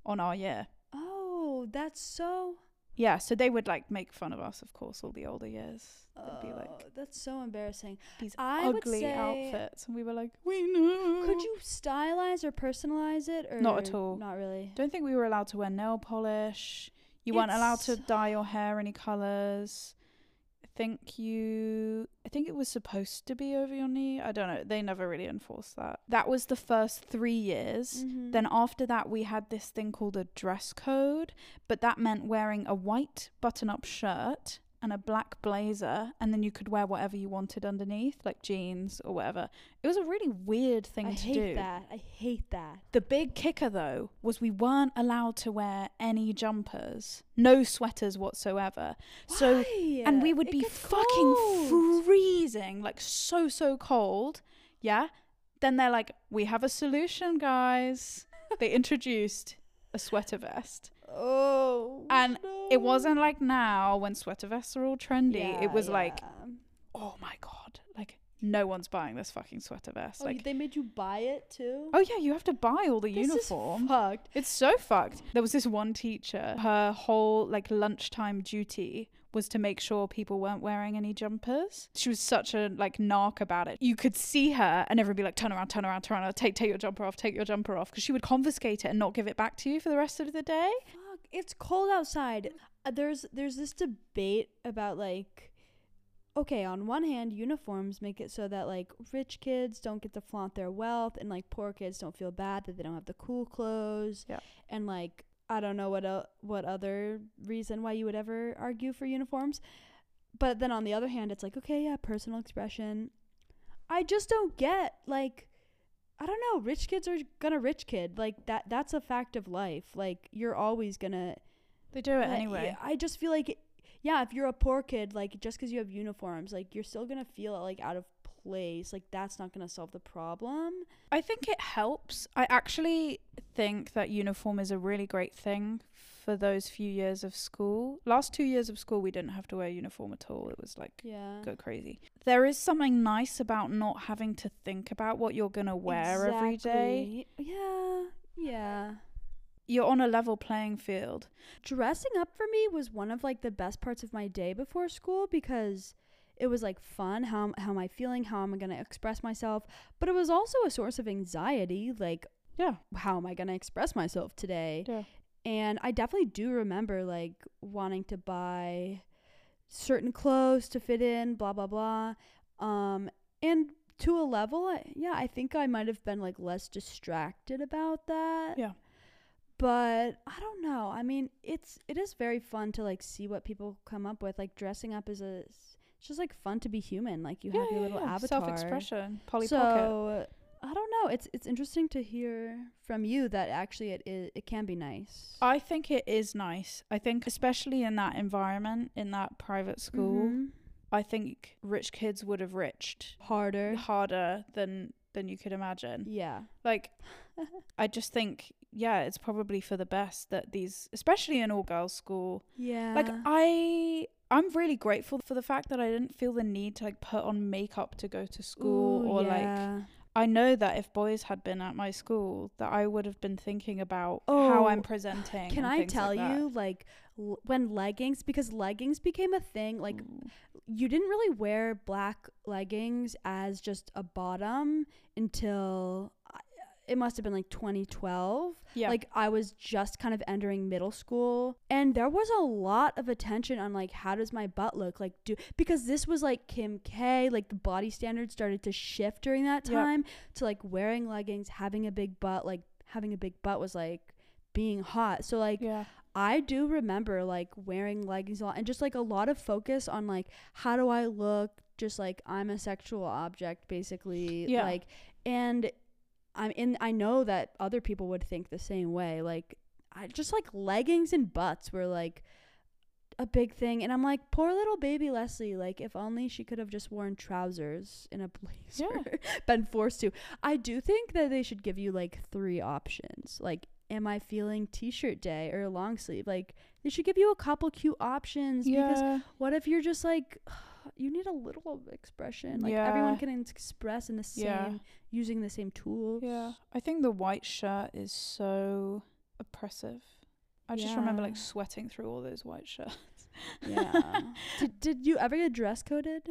on our year Oh, that's so. Yeah so they would like make fun of us of course all the older years they'd be oh, like that's so embarrassing. these I ugly say- outfits and we were like we know Could you stylize or personalize it, or Not at all. Not really. don't think we were allowed to wear nail polish you weren't allowed to dye your hair any colors think you I think it was supposed to be over your knee. I don't know. They never really enforced that. That was the first 3 years. Mhm. Then after that we had this thing called a dress code, but that meant wearing a white button-up shirt and a black blazer and then you could wear whatever you wanted underneath, like jeans or whatever. It was a really weird thing I to do. I hate that. I hate that. The big kicker though was we weren't allowed to wear any jumpers, no sweaters whatsoever. So Why? and we would It be fucking cold. freezing, like so so cold. Yeah. Then they're like, "We have a solution, guys." they introduced a sweater vest. Oh. And It wasn't like now when sweater vests are all trendy. Yeah, it was like, "Oh my god." Like no one's buying this fucking sweater vest. Oh, like, they made you buy it too. oh yeah, you have to buy all the This is uniform. fucked. It's so fucked. There was this one teacher, her whole like lunchtime duty was to make sure people weren't wearing any jumpers. She was such a like narc about it. You could see her and everyone be like, turn around, turn around, turn around, take take your jumper off, take your jumper off. Because she would confiscate it and not give it back to you for the rest of the day. It's cold outside. Uh, there's there's this debate about like okay, on one hand, uniforms make it so that like rich kids don't get to flaunt their wealth and like poor kids don't feel bad that they don't have the cool clothes. Yeah. And like I don't know what el- what other reason why you would ever argue for uniforms. But then on the other hand, it's like okay, yeah, personal expression. I just don't get like I don't know, rich kids are gonna rich kid. Like that that's a fact of life. Like you're always gonna They do it uh, anyway. I just feel like, yeah, if you're a poor kid, like just because you have uniforms, like you're still gonna feel like out of place. Like that's not gonna solve the problem. I think it helps. I actually think that uniform is a really great thing for those few years of school. Last two years of school, we didn't have to wear uniform at all. It was like Yeah. go crazy. There is something nice about not having to think about what you're going to wear every day. Yeah. Yeah. You're on a level playing field. Dressing up for me was one of like the best parts of my day before school because it was like fun. How how am I feeling? How am I gonna express myself? But it was also a source of anxiety. Like Yeah. how am I gonna express myself today? Yeah. And I definitely do remember like wanting to buy certain clothes to fit in, blah blah blah. Um, and to a level, I, yeah, I think I might have been like less distracted about that. Yeah. But I don't know. I mean, it's it is very fun to like see what people come up with. Like dressing up is a it's just like fun to be human. Like you have your little avatar. Self-expression. Polly Pocket. I don't know. It's it's interesting to hear from you that actually it it, it can be nice. I think it is nice. I think especially in that environment, in that private school, Mhm. I think rich kids would have riched harder. harder than than you could imagine. Yeah. Like I just think yeah, it's probably for the best that these especially in all girls school. Yeah. Like I I'm really grateful for the fact that I didn't feel the need to like put on makeup to go to school Ooh, or like yeah. I know that if boys had been at my school that I would have been thinking about oh, how Oh, I'm presenting. Can I tell like you, like, l- when leggings, because leggings became a thing, like, Ooh. you didn't really wear black leggings as just a bottom until it must have been like 2012. Yeah. Like, I was just kind of entering middle school, and there was a lot of attention on, like, how does my butt look? Like, do, because this was like Kim K, like, the body standards started to shift during that Yep. time to like wearing leggings, having a big butt, like, having a big butt was like being hot. So, like, yeah. I do remember like wearing leggings a lot and just like a lot of focus on like how do I look just like I'm a sexual object basically Yeah. like and I'm in I know that other people would think the same way like I just like leggings and butts were like a big thing and I'm like poor little baby Leslie like if only she could have just worn trousers in a blazer been forced to. I do think that they should give you like three options like am I feeling t-shirt day or long sleeve? Like they should give you a couple cute options because Yeah. what if you're just like you need a little expression like everyone can express in the same Yeah. using the same tools Yeah. I think the white shirt is so oppressive. I just remember like sweating through all those white shirts. yeah did, did you ever get dress coded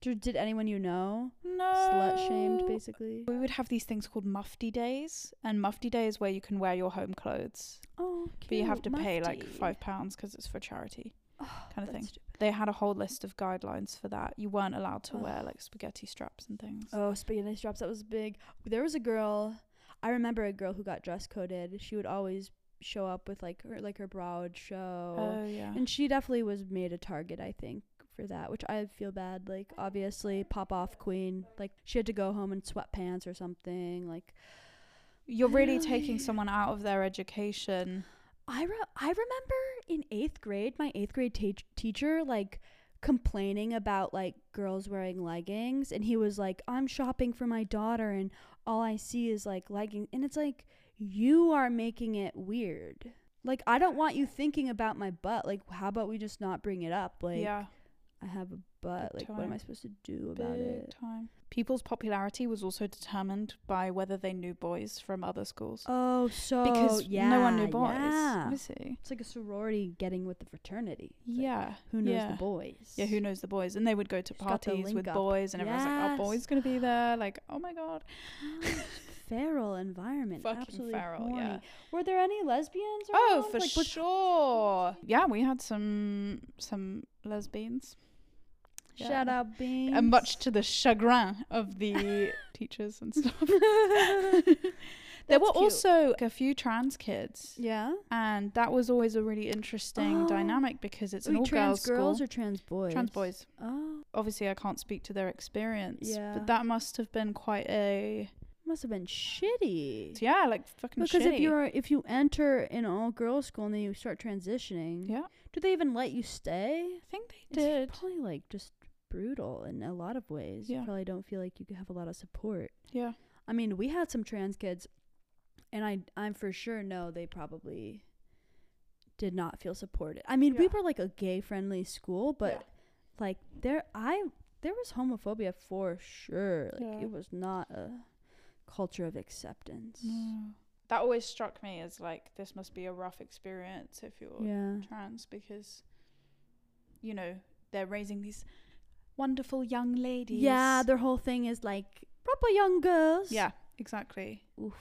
did, did anyone you know No. slut shamed basically We would have these things called mufti days, and mufti day is where you can wear your home clothes, oh but you have to cute, pay like five pounds because it's for charity. Kind of thing. stupid. They had a whole list of guidelines for that. You weren't allowed to wear like spaghetti straps and things. Oh, spaghetti straps. That was big. There was a girl. I remember a girl who got dress coded. She would always show up with like her like her bra would show, Oh yeah. and she definitely was made a target. I think for that, which I feel bad. Like obviously, pop off queen. Like she had to go home in sweatpants or something. Like You're Really? taking someone out of their education. I re- I remember in eighth grade, my eighth grade ta- teacher like complaining about like girls wearing leggings, and he was like, "I'm shopping for my daughter, and all I see is like leggings," and it's like you are making it weird. Like I don't want you thinking about my butt. Like how about we just not bring it up? Like yeah. I have a butt. Big like, what am I supposed to do about Big it? time. People's popularity was also determined by whether they knew boys from other schools. Oh, so because yeah, no one knew boys. Yeah. It's like a sorority getting with the fraternity. It's like, Yeah. who knows yeah. the boys? Yeah, who knows the boys? And they would go to Just parties with up. boys, and everyone's like, "Our boy's gonna be there!" Like, oh my god, feral environment. fucking Absolutely feral. horny. Yeah. Were there any lesbians? Oh, around? for Like, sure. Yeah, we had some some lesbians. Yeah. Shout out beans. and much to the chagrin of the teachers and stuff. there were cute. also a few trans kids, Yeah. and that was always a really interesting Oh. dynamic because it's an all trans girls girls or trans boys? trans boys. Oh, Obviously, I can't speak to their experience, Yeah. but that must have been quite a must have been shitty. yeah, like fucking Because shitty. if you're if you enter an all girls school and then you start transitioning, yeah, do they even let you stay? I think they It's did. probably like just brutal in a lot of ways. Yeah. You probably don't feel like you could have a lot of support. Yeah, I mean, we had some trans kids, and I I'm for sure know they probably did not feel supported. I mean, we were like a gay friendly school, but Yeah. like there I there was homophobia for sure. Like Yeah. it was not a culture of acceptance. That always struck me as like this must be a rough experience if you're Yeah. trans because you know they're raising these wonderful young ladies. Yeah, their whole thing is like proper young girls. yeah, exactly. Oof.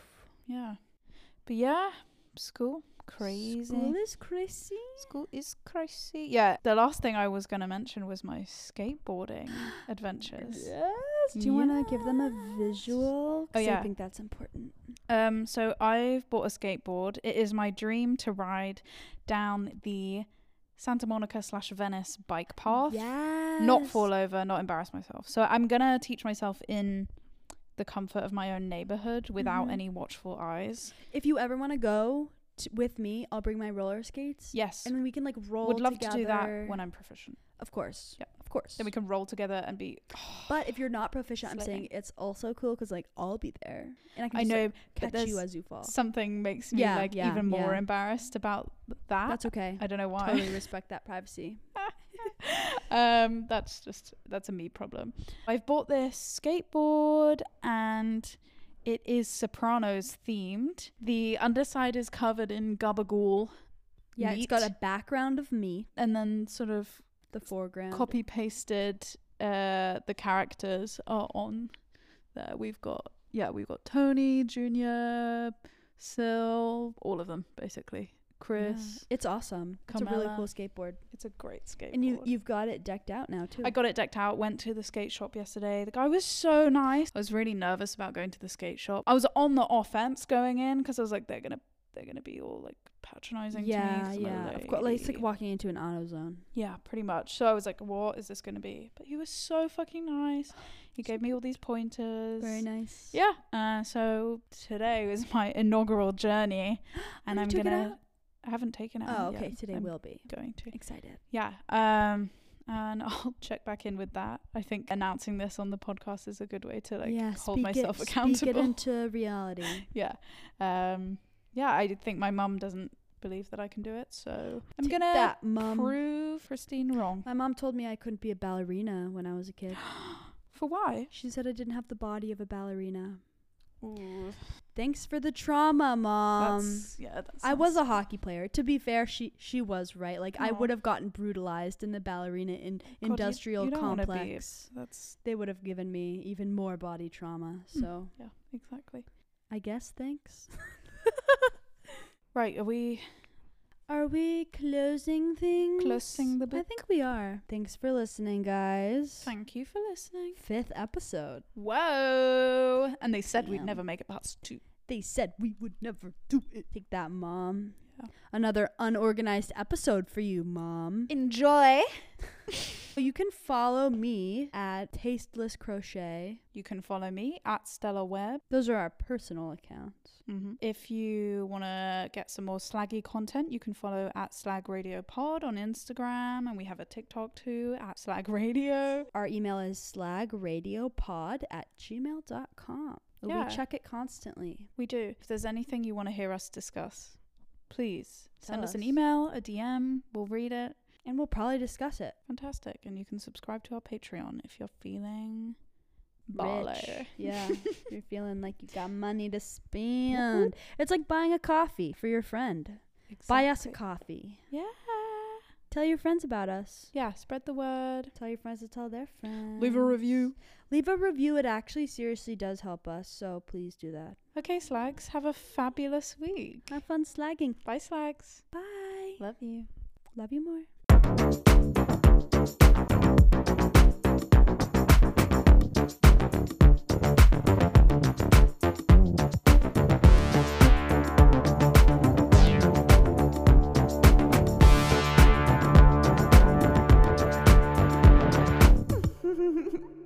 Yeah, but yeah, school crazy. School is crazy. School is crazy. Yeah, the last thing I was gonna mention was my skateboarding adventures. Yes. Do you want to give them a visual? Oh, yeah. I think that's important. Um, so I've bought a skateboard. It is my dream to ride down the Santa Monica slash Venice bike path. Yeah. Not fall over, not embarrass myself. So I'm gonna teach myself in the comfort of my own neighborhood without Mhm. any watchful eyes. If you ever want to go t- with me, I'll bring my roller skates. Yes. And then we can like roll. Would love together. to do that when I'm proficient. Of course. Yeah. Of course. Then we can roll together and be. but if you're not proficient, I'm saying it's also cool because like I'll be there and I can I know, like, catch you as you fall. something makes me Yeah, like yeah, even more yeah. embarrassed about that. That's okay. I don't know why. totally respect that privacy. um, that's just that's a me problem. I've bought this skateboard and it is Sopranos themed. The underside is covered in gabagool. Yeah, it's got a background of meat, and then sort of the foreground. copy pasted uh the characters are on there. We've got yeah, we've got Tony, Junior, Sil, all of them basically. Chris. Yeah. It's awesome. It's a really cool skateboard. It's a great skateboard. And you you've got it decked out now too. I got it decked out, went to the skate shop yesterday. The guy was so nice. I was really nervous about going to the skate shop. I was on the offense going in because I was like, they're gonna, they're gonna be all like patronizing yeah, to me. 'cause I'm a yeah. Of course, like it's like walking into an AutoZone. yeah, pretty much. So I was like, what is this gonna be? But he was so fucking nice. He gave me all these pointers. Very nice. Yeah. Uh, so today was my inaugural journey, and I'm gonna. I haven't taken it Oh, out okay. yet. Today I'm will be. going to. Excited. Yeah. Um and I'll check back in with that. I think announcing this on the podcast is a good way to like yeah, hold myself it, accountable. Speak it into reality. yeah. Um yeah, I think my mum doesn't believe that I can do it, so I'm Take gonna that, mum. prove Christine wrong. My mom told me I couldn't be a ballerina when I was a kid. For why? She said I didn't have the body of a ballerina. Ooh, Thanks for the trauma, mom. that's yeah. That's I was a hockey player. To be fair, she she was right. Like I would have gotten brutalized in the ballerina in industrial complex. that's They would have given me even more body trauma. Hmm. So yeah, exactly. I guess thanks. Right, are we Are we closing things? Closing the book. I think we are. Thanks for listening, guys. thank you for listening. Fifth episode. Whoa. And they said we'd never make it past two. They said we would never do it. Take that, mom. Yeah. Another unorganized episode for you, mom. Enjoy. You can follow me at Tasteless Crochet. You can follow me at Stella Webb. Those are our personal accounts. Mm-hmm. If you want to get some more slaggy content, you can follow at Slag Radio Pod on Instagram, and we have a TikTok too at Slag Radio. Our email is slagradiopod at gmail.com. Yeah. We check it constantly. We do. If there's anything you want to hear us discuss, please send Tell us an email, a DM. We'll read it. and we'll probably discuss it. Fantastic. And you can subscribe to our Patreon if you're feeling Rich. baller. Yeah. if you're feeling like you got money to spend. It's like buying a coffee for your friend. Buy us a coffee. Yeah. Tell your friends about us. Yeah, spread the word. Tell your friends to tell their friends. Leave a review. Leave a review. It actually seriously does help us. So please do that. Okay, slags, have a fabulous week. Have fun slagging. Bye, slags. Bye. Love you. Love you more. Mm-hmm.